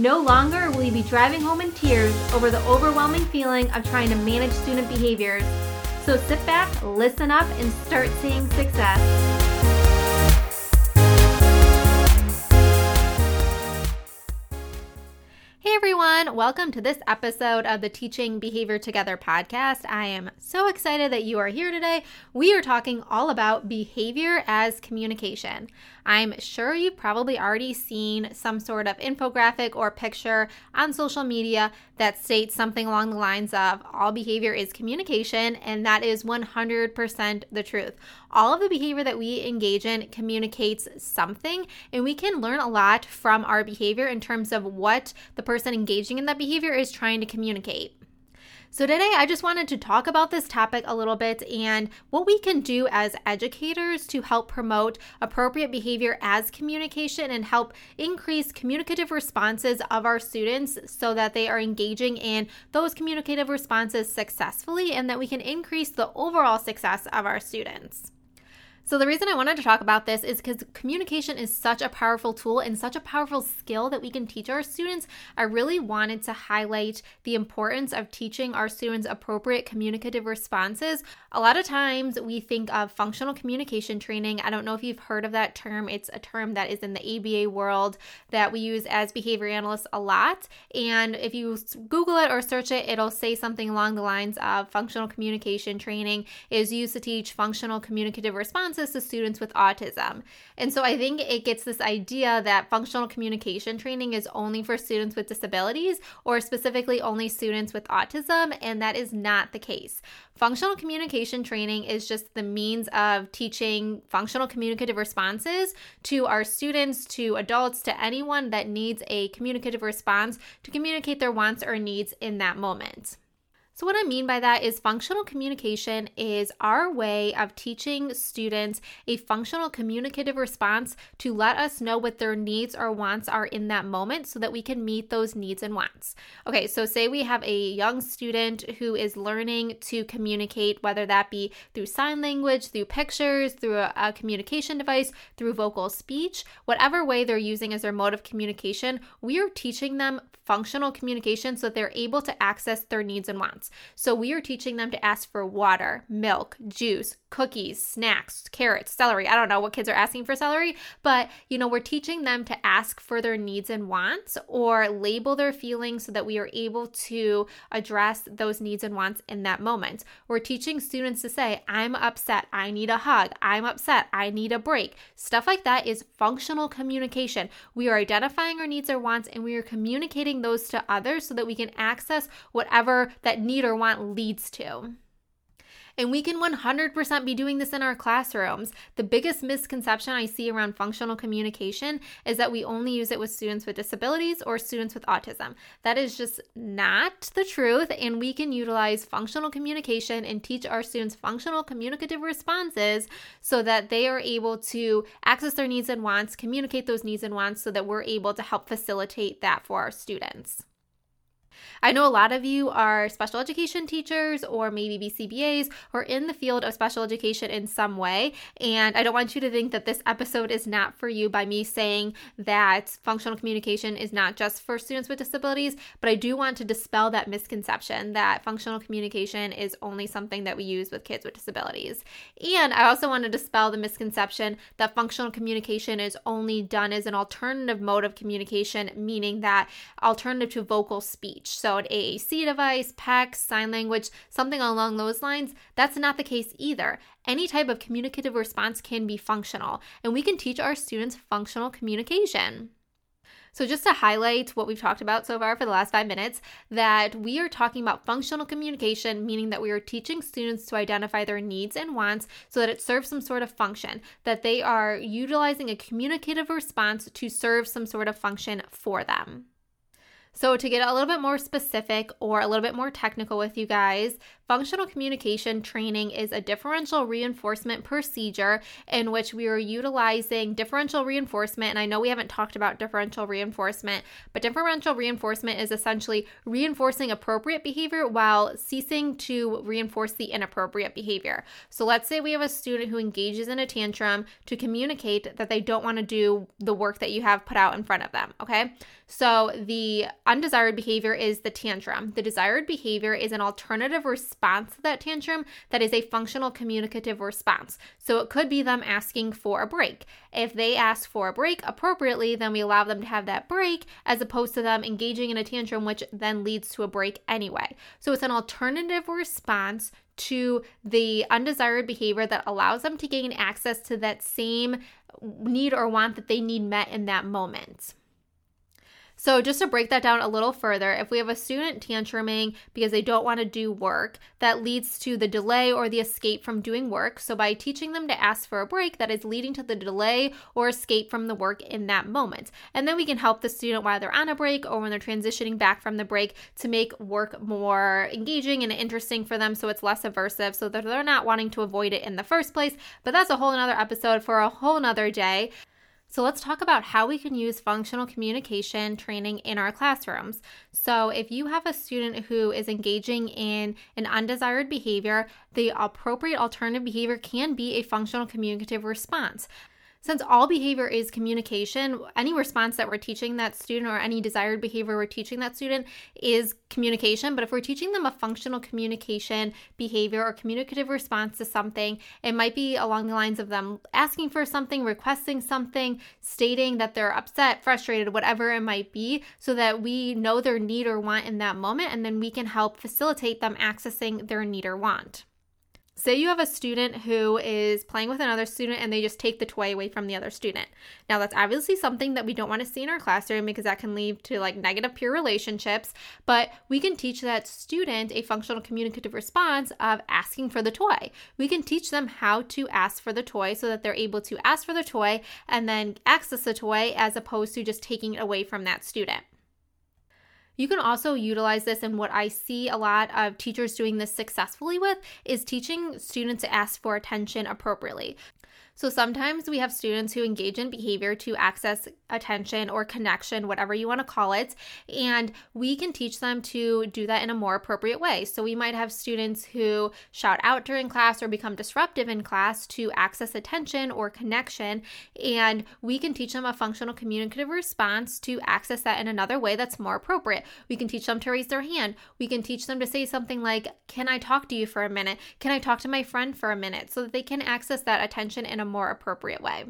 No longer will you be driving home in tears over the overwhelming feeling of trying to manage student behaviors. So sit back, listen up, and start seeing success. Everyone, welcome to this episode of the Teaching Behavior Together podcast. I am so excited that you are here today. We are talking all about behavior as communication. I'm sure you've probably already seen some sort of infographic or picture on social media that states something along the lines of all behavior is communication, and that is 100% the truth. All of the behavior that we engage in communicates something, and we can learn a lot from our behavior in terms of what the person engaging in that behavior is trying to communicate. So, today I just wanted to talk about this topic a little bit and what we can do as educators to help promote appropriate behavior as communication and help increase communicative responses of our students so that they are engaging in those communicative responses successfully and that we can increase the overall success of our students. So, the reason I wanted to talk about this is because communication is such a powerful tool and such a powerful skill that we can teach our students. I really wanted to highlight the importance of teaching our students appropriate communicative responses. A lot of times we think of functional communication training. I don't know if you've heard of that term, it's a term that is in the ABA world that we use as behavior analysts a lot. And if you Google it or search it, it'll say something along the lines of functional communication training is used to teach functional communicative responses to students with autism. And so I think it gets this idea that functional communication training is only for students with disabilities or specifically only students with autism, and that is not the case. Functional communication training is just the means of teaching functional communicative responses to our students, to adults, to anyone that needs a communicative response to communicate their wants or needs in that moment. So, what I mean by that is functional communication is our way of teaching students a functional communicative response to let us know what their needs or wants are in that moment so that we can meet those needs and wants. Okay, so say we have a young student who is learning to communicate, whether that be through sign language, through pictures, through a, a communication device, through vocal speech, whatever way they're using as their mode of communication, we are teaching them functional communication so that they're able to access their needs and wants. So we are teaching them to ask for water, milk, juice, cookies, snacks, carrots, celery. I don't know what kids are asking for celery, but you know, we're teaching them to ask for their needs and wants or label their feelings so that we are able to address those needs and wants in that moment. We're teaching students to say, I'm upset, I need a hug, I'm upset, I need a break. Stuff like that is functional communication. We are identifying our needs or wants and we are communicating those to others so that we can access whatever that need or want leads to. And we can 100% be doing this in our classrooms. The biggest misconception I see around functional communication is that we only use it with students with disabilities or students with autism. That is just not the truth. And we can utilize functional communication and teach our students functional communicative responses so that they are able to access their needs and wants, communicate those needs and wants so that we're able to help facilitate that for our students. I know a lot of you are special education teachers or maybe BCBAs or in the field of special education in some way. And I don't want you to think that this episode is not for you by me saying that functional communication is not just for students with disabilities, but I do want to dispel that misconception that functional communication is only something that we use with kids with disabilities. And I also want to dispel the misconception that functional communication is only done as an alternative mode of communication, meaning that alternative to vocal speech. So, an AAC device, PECS, sign language, something along those lines, that's not the case either. Any type of communicative response can be functional, and we can teach our students functional communication. So, just to highlight what we've talked about so far for the last five minutes, that we are talking about functional communication, meaning that we are teaching students to identify their needs and wants so that it serves some sort of function, that they are utilizing a communicative response to serve some sort of function for them. So, to get a little bit more specific or a little bit more technical with you guys, functional communication training is a differential reinforcement procedure in which we are utilizing differential reinforcement. And I know we haven't talked about differential reinforcement, but differential reinforcement is essentially reinforcing appropriate behavior while ceasing to reinforce the inappropriate behavior. So, let's say we have a student who engages in a tantrum to communicate that they don't want to do the work that you have put out in front of them. Okay. So, the undesired behavior is the tantrum. The desired behavior is an alternative response to that tantrum that is a functional communicative response. So it could be them asking for a break. If they ask for a break appropriately, then we allow them to have that break as opposed to them engaging in a tantrum, which then leads to a break anyway. So it's an alternative response to the undesired behavior that allows them to gain access to that same need or want that they need met in that moment. So, just to break that down a little further, if we have a student tantruming because they don't want to do work, that leads to the delay or the escape from doing work. So, by teaching them to ask for a break, that is leading to the delay or escape from the work in that moment. And then we can help the student while they're on a break or when they're transitioning back from the break to make work more engaging and interesting for them so it's less aversive so that they're not wanting to avoid it in the first place. But that's a whole another episode for a whole nother day. So, let's talk about how we can use functional communication training in our classrooms. So, if you have a student who is engaging in an undesired behavior, the appropriate alternative behavior can be a functional communicative response. Since all behavior is communication, any response that we're teaching that student or any desired behavior we're teaching that student is communication. But if we're teaching them a functional communication behavior or communicative response to something, it might be along the lines of them asking for something, requesting something, stating that they're upset, frustrated, whatever it might be, so that we know their need or want in that moment, and then we can help facilitate them accessing their need or want. Say you have a student who is playing with another student and they just take the toy away from the other student. Now, that's obviously something that we don't want to see in our classroom because that can lead to like negative peer relationships, but we can teach that student a functional communicative response of asking for the toy. We can teach them how to ask for the toy so that they're able to ask for the toy and then access the toy as opposed to just taking it away from that student. You can also utilize this, and what I see a lot of teachers doing this successfully with is teaching students to ask for attention appropriately. So sometimes we have students who engage in behavior to access attention or connection, whatever you want to call it, and we can teach them to do that in a more appropriate way. So we might have students who shout out during class or become disruptive in class to access attention or connection, and we can teach them a functional communicative response to access that in another way that's more appropriate. We can teach them to raise their hand. We can teach them to say something like, Can I talk to you for a minute? Can I talk to my friend for a minute? So that they can access that attention in a more appropriate way.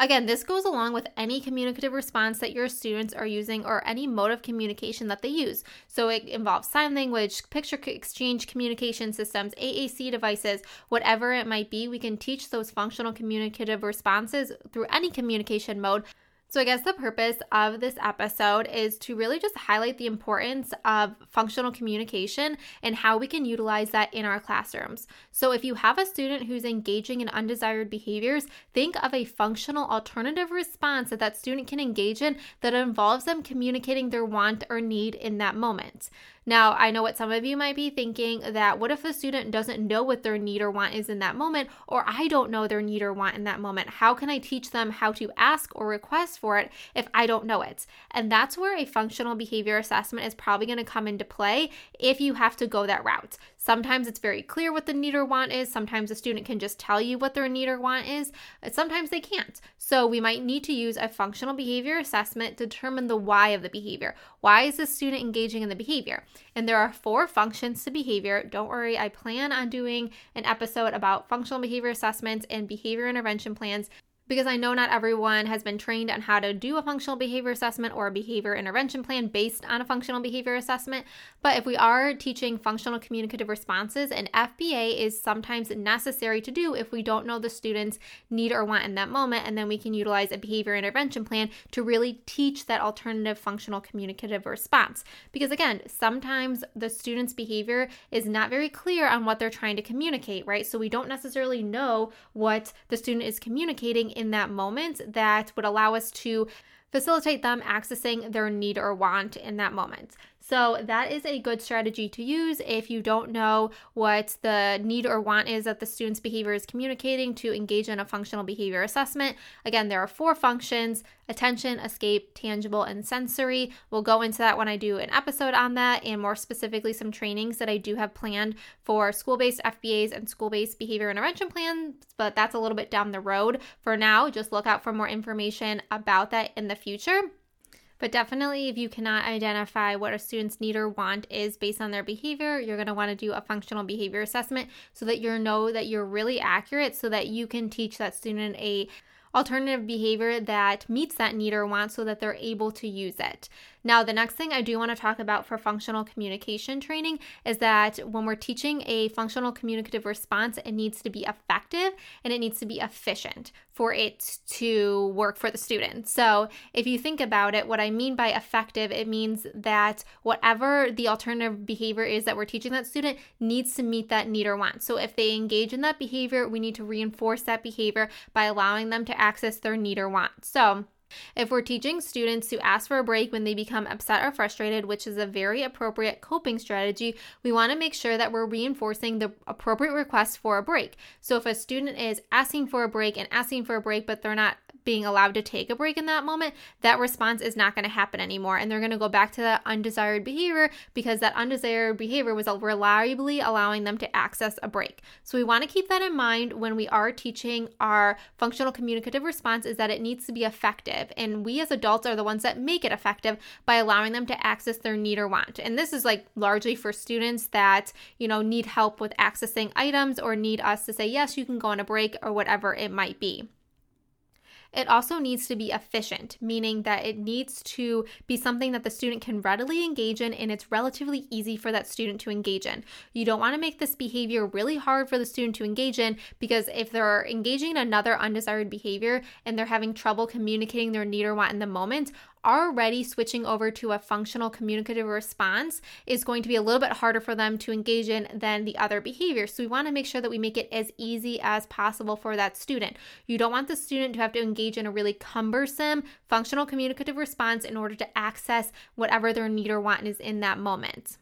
Again, this goes along with any communicative response that your students are using or any mode of communication that they use. So it involves sign language, picture exchange communication systems, AAC devices, whatever it might be. We can teach those functional communicative responses through any communication mode so, I guess the purpose of this episode is to really just highlight the importance of functional communication and how we can utilize that in our classrooms. So, if you have a student who's engaging in undesired behaviors, think of a functional alternative response that that student can engage in that involves them communicating their want or need in that moment. Now, I know what some of you might be thinking that what if the student doesn't know what their need or want is in that moment, or I don't know their need or want in that moment? How can I teach them how to ask or request for it if I don't know it? And that's where a functional behavior assessment is probably going to come into play if you have to go that route. Sometimes it's very clear what the need or want is. Sometimes a student can just tell you what their need or want is. Sometimes they can't. So we might need to use a functional behavior assessment to determine the why of the behavior. Why is the student engaging in the behavior? And there are four functions to behavior. Don't worry, I plan on doing an episode about functional behavior assessments and behavior intervention plans because I know not everyone has been trained on how to do a functional behavior assessment or a behavior intervention plan based on a functional behavior assessment. But if we are teaching functional communicative responses, an FBA is sometimes necessary to do if we don't know the student's need or want in that moment. And then we can utilize a behavior intervention plan to really teach that alternative functional communicative response. Because again, sometimes the student's behavior is not very clear on what they're trying to communicate, right? So we don't necessarily know what the student is communicating in that moment that would allow us to facilitate them accessing their need or want in that moment. So, that is a good strategy to use if you don't know what the need or want is that the student's behavior is communicating to engage in a functional behavior assessment. Again, there are four functions attention, escape, tangible, and sensory. We'll go into that when I do an episode on that, and more specifically, some trainings that I do have planned for school based FBAs and school based behavior intervention plans, but that's a little bit down the road. For now, just look out for more information about that in the future. But definitely, if you cannot identify what a student's need or want is based on their behavior, you're going to want to do a functional behavior assessment so that you know that you're really accurate so that you can teach that student a alternative behavior that meets that need or want so that they're able to use it. Now, the next thing I do want to talk about for functional communication training is that when we're teaching a functional communicative response, it needs to be effective and it needs to be efficient for it to work for the student. So, if you think about it, what I mean by effective, it means that whatever the alternative behavior is that we're teaching that student needs to meet that need or want. So, if they engage in that behavior, we need to reinforce that behavior by allowing them to access their need or want. So, if we're teaching students to ask for a break when they become upset or frustrated, which is a very appropriate coping strategy, we want to make sure that we're reinforcing the appropriate request for a break. So if a student is asking for a break and asking for a break, but they're not being allowed to take a break in that moment, that response is not going to happen anymore. And they're going to go back to that undesired behavior because that undesired behavior was reliably allowing them to access a break. So we want to keep that in mind when we are teaching our functional communicative response is that it needs to be effective. And we as adults are the ones that make it effective by allowing them to access their need or want. And this is like largely for students that, you know, need help with accessing items or need us to say, yes, you can go on a break or whatever it might be. It also needs to be efficient, meaning that it needs to be something that the student can readily engage in and it's relatively easy for that student to engage in. You don't want to make this behavior really hard for the student to engage in because if they're engaging in another undesired behavior and they're having trouble communicating their need or want in the moment, already switching over to a functional communicative response is going to be a little bit harder for them to engage in than the other behavior. So we want to make sure that we make it as easy as possible for that student. You don't want the student to have to engage in a really cumbersome functional communicative response in order to access whatever their need or want is in that moment.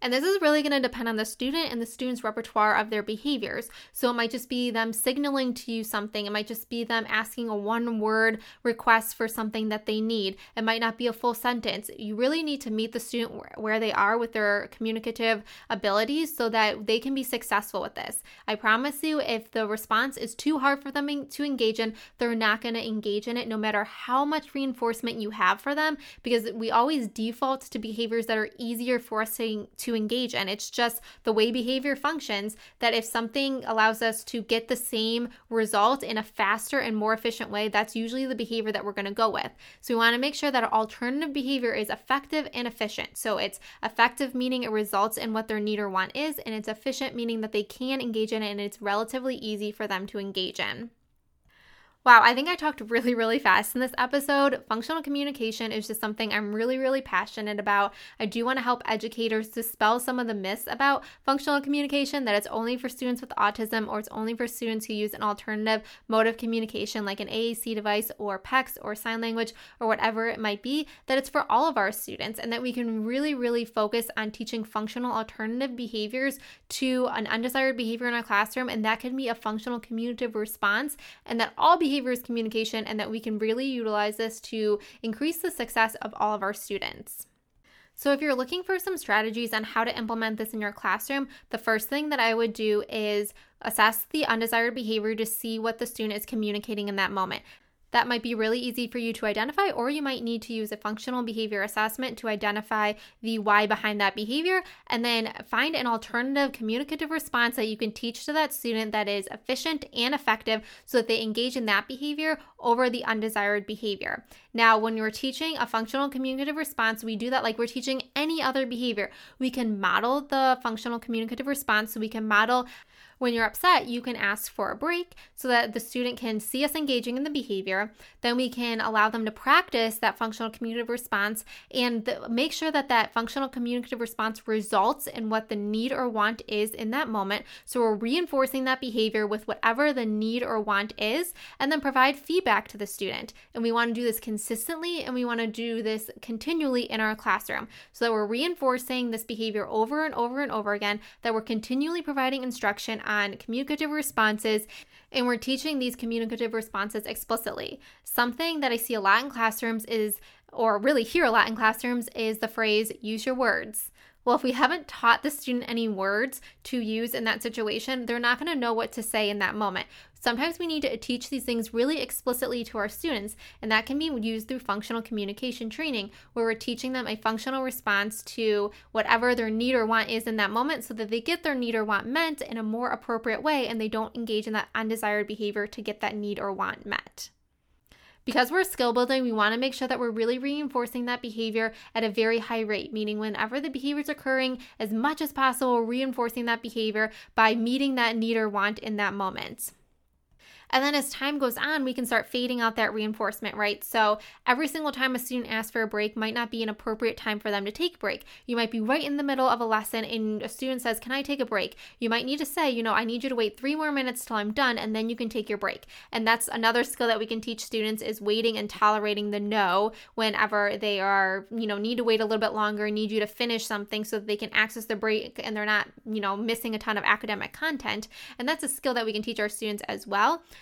And this is really going to depend on the student and the student's repertoire of their behaviors. So it might just be them signaling to you something, it might just be them asking a one word request for something that they need. It might not be a full sentence. You really need to meet the student where they are with their communicative abilities so that they can be successful with this. I promise you, if the response is too hard for them to engage in, they're not going to engage in it no matter how much reinforcement you have for them because we always default to behaviors that are easier for us to, to engage in. It's just the way behavior functions that if something allows us to get the same result in a faster and more efficient way, that's usually the behavior that we're going to go with. So we want to make sure that our alternative behavior is effective and efficient. So it's effective meaning it results in what their need or want is, and it's efficient meaning that they can engage in it and it's relatively easy for them to engage in. Wow, I think I talked really, really fast in this episode. Functional communication is just something I'm really, really passionate about. I do want to help educators dispel some of the myths about functional communication that it's only for students with autism or it's only for students who use an alternative mode of communication like an AAC device or PECS or sign language or whatever it might be, that it's for all of our students and that we can really, really focus on teaching functional alternative behaviors to an undesired behavior in our classroom. And that can be a functional communicative response and that all behaviors behaviors communication and that we can really utilize this to increase the success of all of our students. So, if you're looking for some strategies on how to implement this in your classroom, the first thing that I would do is assess the undesired behavior to see what the student is communicating in that moment. That might be really easy for you to identify, or you might need to use a functional behavior assessment to identify the why behind that behavior, and then find an alternative communicative response that you can teach to that student that is efficient and effective so that they engage in that behavior over the undesired behavior. Now, when you're teaching a functional communicative response, we do that like we're teaching any other behavior. We can model the functional communicative response, so we can model When you're upset, you can ask for a break so that the student can see us engaging in the behavior. Then we can allow them to practice that functional communicative response and the, make sure that that functional communicative response results in what the need or want is in that moment. So we're reinforcing that behavior with whatever the need or want is, and then provide feedback to the student. And we want to do this consistently and we want to do this continually in our classroom so that we're reinforcing this behavior over and over and over again, that we're continually providing instruction on communicative responses and we're teaching these communicative responses explicitly. Something that I see a lot in classrooms is, or really hear a lot in classrooms, is the phrase use your words. Well, if we haven't taught the student any words to use in that situation, they're not going to know what to say in that moment. Sometimes we need to teach these things really explicitly to our students, and that can be used through functional communication training, where we're teaching them a functional response to whatever their need or want is in that moment so that they get their need or want met in a more appropriate way and they don't engage in that undesired behavior to get that need or want met. Because we're skill building, we want to make sure that we're really reinforcing that behavior at a very high rate, meaning whenever the behavior is occurring, as much as possible, reinforcing that behavior by meeting that need or want in that moment. And then as time goes on, we can start fading out that reinforcement, right? So every single time a student asks for a break might not be an appropriate time for them to take a break. You might be right in the middle of a lesson and a student says, Can I take a break? You might need to say, You know, I need you to wait three more minutes till I'm done and then you can take your break. And that's another skill that we can teach students is waiting and tolerating the no whenever they are, you know, need to wait a little bit longer, need you to finish something so that they can access the break and they're not, you know, missing a ton of academic content. And that's a skill that we can teach our students as well.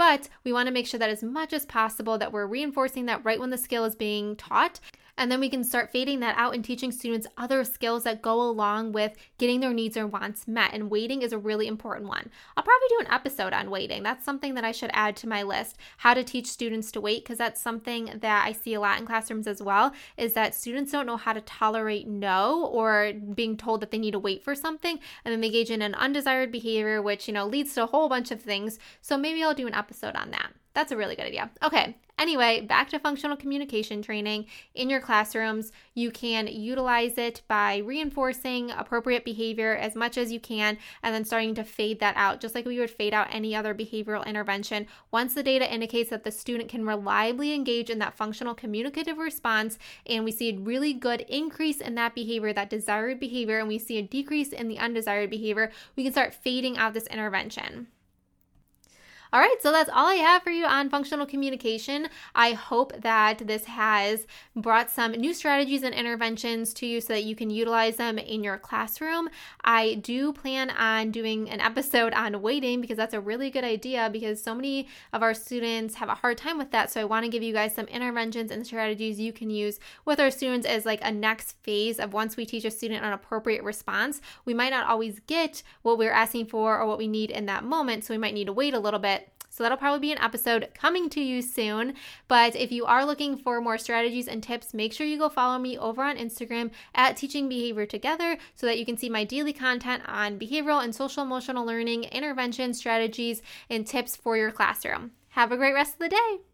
But we want to make sure that as much as possible that we're reinforcing that right when the skill is being taught and then we can start fading that out and teaching students other skills that go along with getting their needs or wants met. And waiting is a really important one. I'll probably do an episode on waiting. That's something that I should add to my list. How to teach students to wait, because that's something that I see a lot in classrooms as well, is that students don't know how to tolerate no or being told that they need to wait for something. And then they engage in an undesired behavior, which, you know, leads to a whole bunch of things. So maybe I'll do an episode on that. That's a really good idea. Okay, Anyway, back to functional communication training in your classrooms. You can utilize it by reinforcing appropriate behavior as much as you can and then starting to fade that out, just like we would fade out any other behavioral intervention. Once the data indicates that the student can reliably engage in that functional communicative response and we see a really good increase in that behavior, that desired behavior, and we see a decrease in the undesired behavior, we can start fading out this intervention. All right, so that's all I have for you on functional communication. I hope that this has brought some new strategies and interventions to you so that you can utilize them in your classroom. I do plan on doing an episode on waiting because that's a really good idea because so many of our students have a hard time with that. So I want to give you guys some interventions and strategies you can use with our students as like a next phase of once we teach a student an appropriate response. We might not always get what we're asking for or what we need in that moment, so we might need to wait a little bit so that'll probably be an episode coming to you soon. But if you are looking for more strategies and tips, make sure you go follow me over on Instagram at Teaching Behavior Together so that you can see my daily content on behavioral and social emotional learning, intervention strategies, and tips for your classroom. Have a great rest of the day.